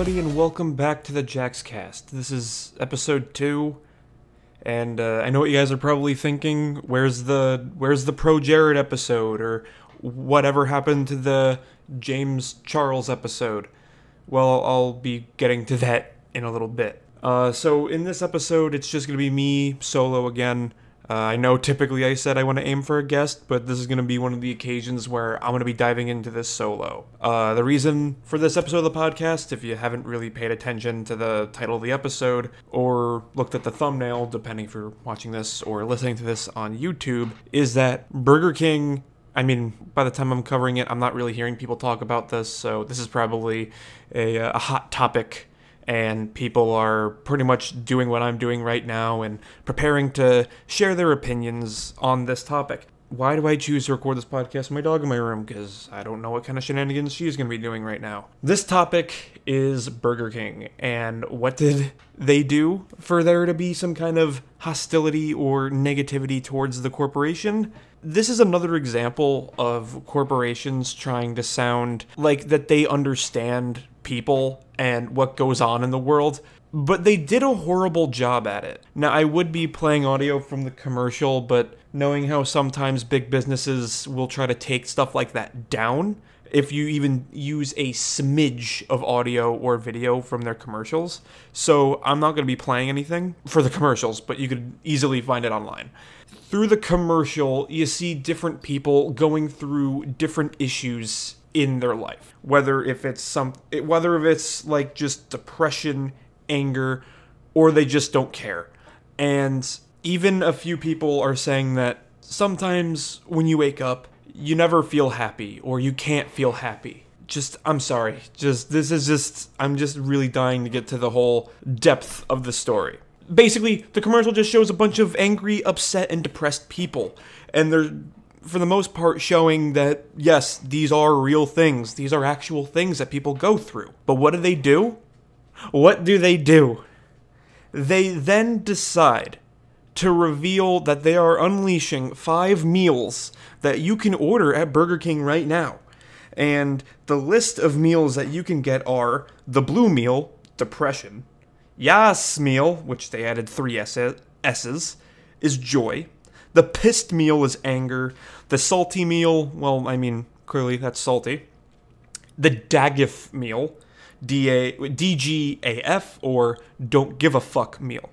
everybody, and welcome back to the JaxCast. This is episode two, and uh, I know what you guys are probably thinking. Where's the Where's the ProJared episode, or whatever happened to the James Charles episode? Well, I'll be getting to that in a little bit. Uh, so in this episode, it's just gonna be me solo again. Uh, I know typically I said I want to aim for a guest, but this is going to be one of the occasions where I'm going to be diving into this solo. Uh, the reason for this episode of the podcast, if you haven't really paid attention to the title of the episode or looked at the thumbnail, depending if you're watching this or listening to this on YouTube, is that Burger King I mean, by the time I'm covering it, I'm not really hearing people talk about this, so this is probably a, a hot topic and people are pretty much doing what I'm doing right now and preparing to share their opinions on this topic. Why do I choose to record this podcast with my dog in my room? Because I don't know what kind of shenanigans she's going to be doing right now. This topic is Burger King, and what did they do for there to be some kind of hostility or negativity towards the corporation? This is another example of corporations trying to sound like that they understand people and what goes on in the world, but they did a horrible job at it. Now, I would be playing audio from the commercial, but knowing how sometimes big businesses will try to take stuff like that down, if you even use a smidge of audio or video from their commercials. So I'm not going to be playing anything for the commercials, but you could easily find it online. Through the commercial, you see different people going through different issues in their life. Whether if it's some whether if it's like just depression anger or they just don't care. And even a few people are saying that sometimes when you wake up you never feel happy or you can't feel happy. Just i'm sorry. Just this is just i'm just really dying to get to the whole depth of the story. Basically the commercial just shows a bunch of angry upset and depressed people. And they're for the most part showing that yes, these are real things. These are actual things that people go through. But what do they do? What do they do? They then decide to reveal that they are unleashing five meals that you can order at Burger King right now. And the list of meals that you can get are the blue meal, depression, Yas meal, which they added three S's, is joy, the pissed meal is anger. The salty meal, well, I mean, clearly that's salty. The Dagif meal, D-A, DGAF, or don't give a fuck meal.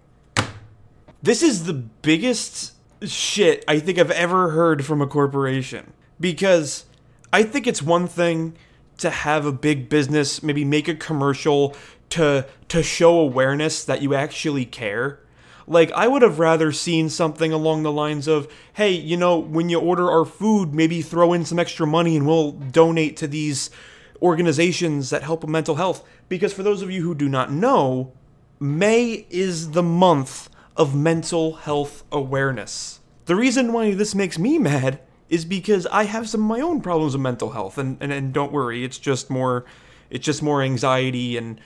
This is the biggest shit I think I've ever heard from a corporation. Because I think it's one thing to have a big business maybe make a commercial to to show awareness that you actually care like, I would have rather seen something along the lines of, hey, you know, when you order our food, maybe throw in some extra money and we'll donate to these organizations that help with mental health. Because for those of you who do not know, May is the month of mental health awareness. The reason why this makes me mad is because I have some of my own problems with mental health and, and, and don't worry, it's just more it's just more anxiety and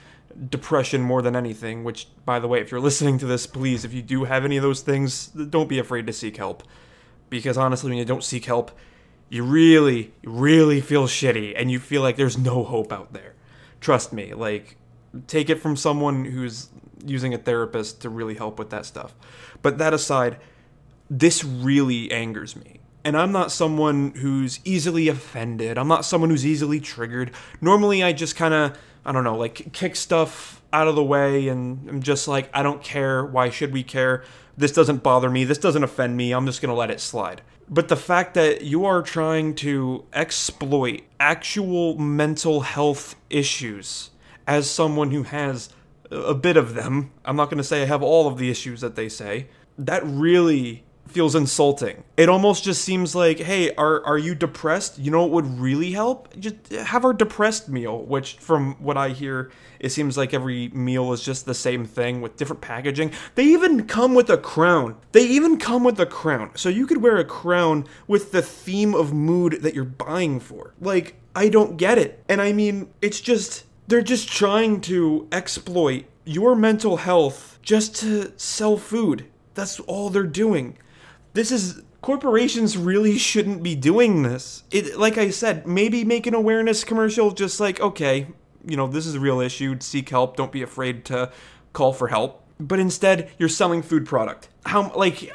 depression more than anything, which, by the way, if you're listening to this, please, if you do have any of those things, don't be afraid to seek help. Because honestly, when you don't seek help, you really, really feel shitty and you feel like there's no hope out there. Trust me, like, take it from someone who's using a therapist to really help with that stuff. But that aside, this really angers me. And I'm not someone who's easily offended. I'm not someone who's easily triggered. Normally, I just kind of I don't know, like kick stuff out of the way and I'm just like, I don't care. Why should we care? This doesn't bother me. This doesn't offend me. I'm just going to let it slide. But the fact that you are trying to exploit actual mental health issues as someone who has a bit of them, I'm not going to say I have all of the issues that they say, that really feels insulting. It almost just seems like, hey, are are you depressed? You know what would really help? Just have our depressed meal, which from what I hear, it seems like every meal is just the same thing with different packaging. They even come with a crown. They even come with a crown. So you could wear a crown with the theme of mood that you're buying for. Like, I don't get it. And I mean, it's just they're just trying to exploit your mental health just to sell food. That's all they're doing this is corporations really shouldn't be doing this. It like I said, maybe make an awareness commercial just like okay, you know, this is a real issue. Seek help. Don't be afraid to call for help. But instead, you're selling food product. How like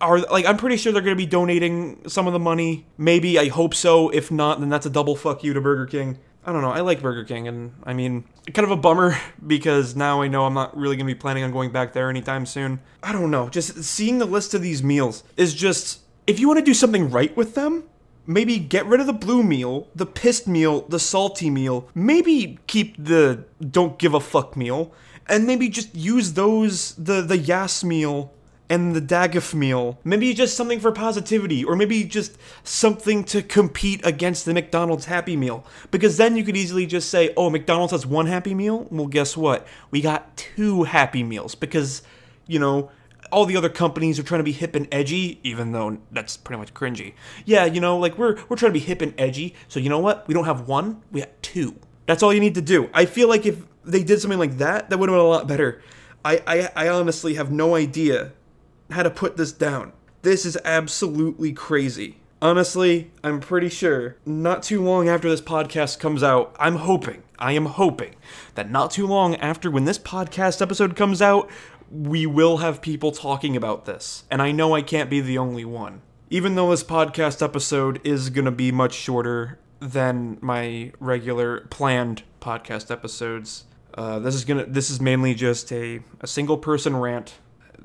are like I'm pretty sure they're going to be donating some of the money. Maybe I hope so. If not, then that's a double fuck you to Burger King. I don't know. I like Burger King, and I mean, kind of a bummer because now I know I'm not really to be planning on going back there anytime soon. I don't know. Just seeing the list of these meals is just. If you want to do something right with them, maybe get rid of the blue meal, the pissed meal, the salty meal. Maybe keep the don't give a fuck meal, and maybe just use those the the yas meal and the Daggif meal. Maybe just something for positivity, or maybe just something to compete against the McDonald's Happy Meal. Because then you could easily just say, oh, McDonald's has one Happy Meal? Well, guess what? We got two Happy Meals because, you know, all the other companies are trying to be hip and edgy, even though that's pretty much cringy. Yeah, you know, like we're we're trying to be hip and edgy. So you know what? We don't have one, we have two. That's all you need to do. I feel like if they did something like that, that would have been a lot better. I, I, I honestly have no idea how to put this down. This is absolutely crazy. Honestly, I'm pretty sure not too long after this podcast comes out, I'm hoping, I am hoping that not too long after when this podcast episode comes out, we will have people talking about this. And I know I can't be the only one. Even though this podcast episode is going to be much shorter than my regular planned podcast episodes, uh, this is gonna this is mainly just a, a single person rant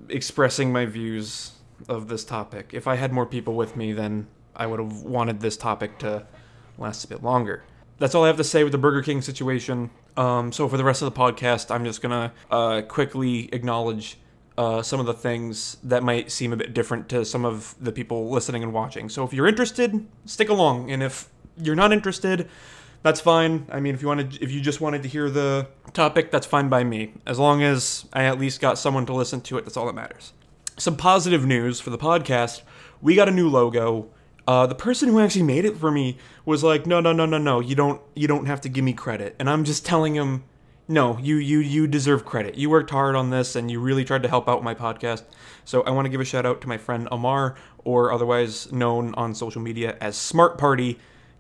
expressing my views of this topic. If I had more people with me, then I would have wanted this topic to last a bit longer. That's all I have to say with the Burger King situation. Um, so for the rest of the podcast, I'm just gonna uh, quickly acknowledge uh, some of the things that might seem a bit different to some of the people listening and watching. So if you're interested, stick along, and if you're not interested, that's fine. I mean, if you wanted, if you just wanted to hear the topic, that's fine by me. As long as I at least got someone to listen to it, that's all that matters. Some positive news for the podcast: we got a new logo. Uh, the person who actually made it for me was like, "No, no, no, no, no. You don't, you don't have to give me credit." And I'm just telling him, "No, you, you, you deserve credit. You worked hard on this, and you really tried to help out my podcast." So I want to give a shout out to my friend Amar, or otherwise known on social media as SmartParty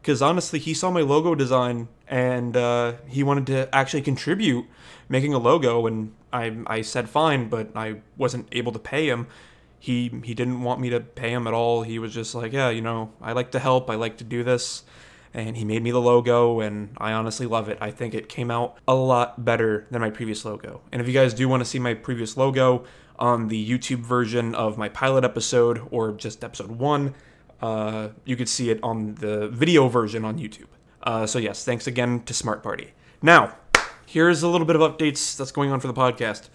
because honestly, he saw my logo design and uh, he wanted to actually contribute making a logo, and I I said fine, but I wasn't able to pay him. He he didn't want me to pay him at all. He was just like, yeah, you know, I like to help. I like to do this. And he made me the logo, and I honestly love it. I think it came out a lot better than my previous logo. And if you guys do want to see my previous logo on the YouTube version of my pilot episode or just episode one, uh, you could see it on the video version on YouTube. Uh, so yes, thanks again to SmartParty. Now, here's a little bit of updates that's going on for the podcast.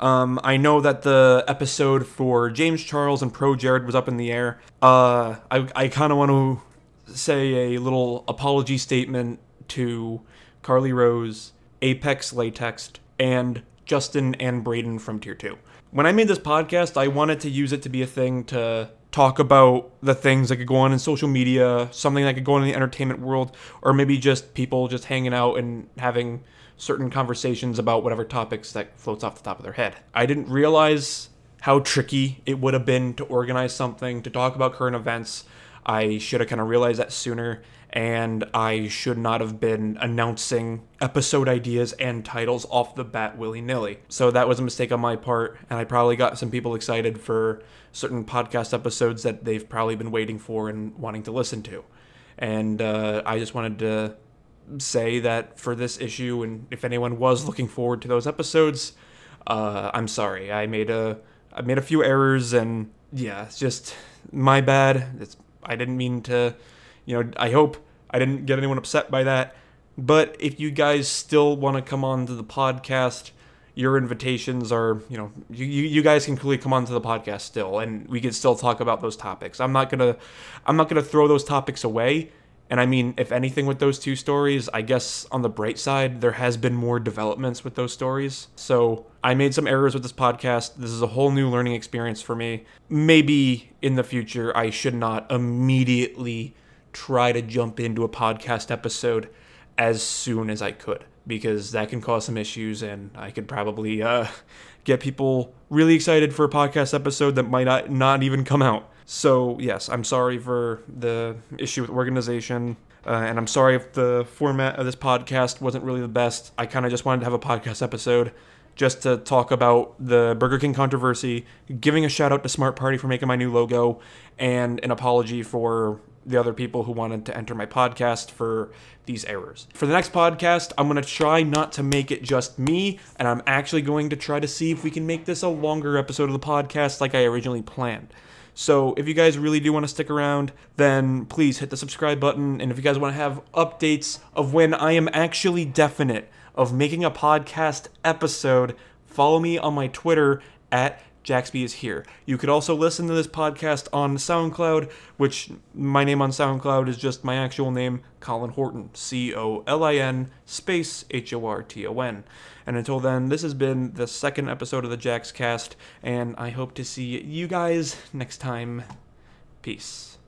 Um, I know that the episode for James Charles and ProJared was up in the air. Uh, I, I kind of want to say a little apology statement to Carly Rose, Apex Latex, and Justin and Braden from Tier 2. When I made this podcast, I wanted to use it to be a thing to talk about the things that could go on in social media, something that could go on in the entertainment world, or maybe just people just hanging out and having certain conversations about whatever topics that floats off the top of their head. I didn't realize how tricky it would have been to organize something to talk about current events. I should have kind of realized that sooner and I should not have been announcing episode ideas and titles off the bat willy nilly. So that was a mistake on my part, and I probably got some people excited for certain podcast episodes that they've probably been waiting for and wanting to listen to. And uh, I just wanted to say that for this issue, and if anyone was looking forward to those episodes, uh, I'm sorry. I made a I made a few errors, and yeah, it's just my bad. It's I didn't mean to you know, I hope I didn't get anyone upset by that. But if you guys still want to come on to the podcast, your invitations are, you know, you, you guys can clearly come onto the podcast still, and we can still talk about those topics. I'm not gonna, I'm not gonna throw those topics away. And I mean, if anything, with those two stories, I guess on the bright side, there has been more developments with those stories. So I made some errors with this podcast. This is a whole new learning experience for me. Maybe in the future, I should not immediately try to jump into a podcast episode as soon as I could because that can cause some issues and I could probably uh, get people really excited for a podcast episode that might not, not even come out. So, yes, I'm sorry for the issue with organization. Uh, and I'm sorry if the format of this podcast wasn't really the best. I kind of just wanted to have a podcast episode just to talk about the Burger King controversy, giving a shout out to SmartParty for making my new logo, and an apology for the other people who wanted to enter my podcast for these errors. For the next podcast, I'm going to try not to make it just me, and I'm actually going to try to see if we can make this a longer episode of the podcast like I originally planned. So if you guys really do want to stick around, then please hit the subscribe button. And if you guys want to have updates of when I am actually definite of making a podcast episode, follow me on my Twitter at Jaxby is here. You could also listen to this podcast on SoundCloud, which my name on SoundCloud is just my actual name, Colin Horton. C O L I N space H O R T O N. And until then, this has been the second episode of the JaxCast, and I hope to see you guys next time. Peace.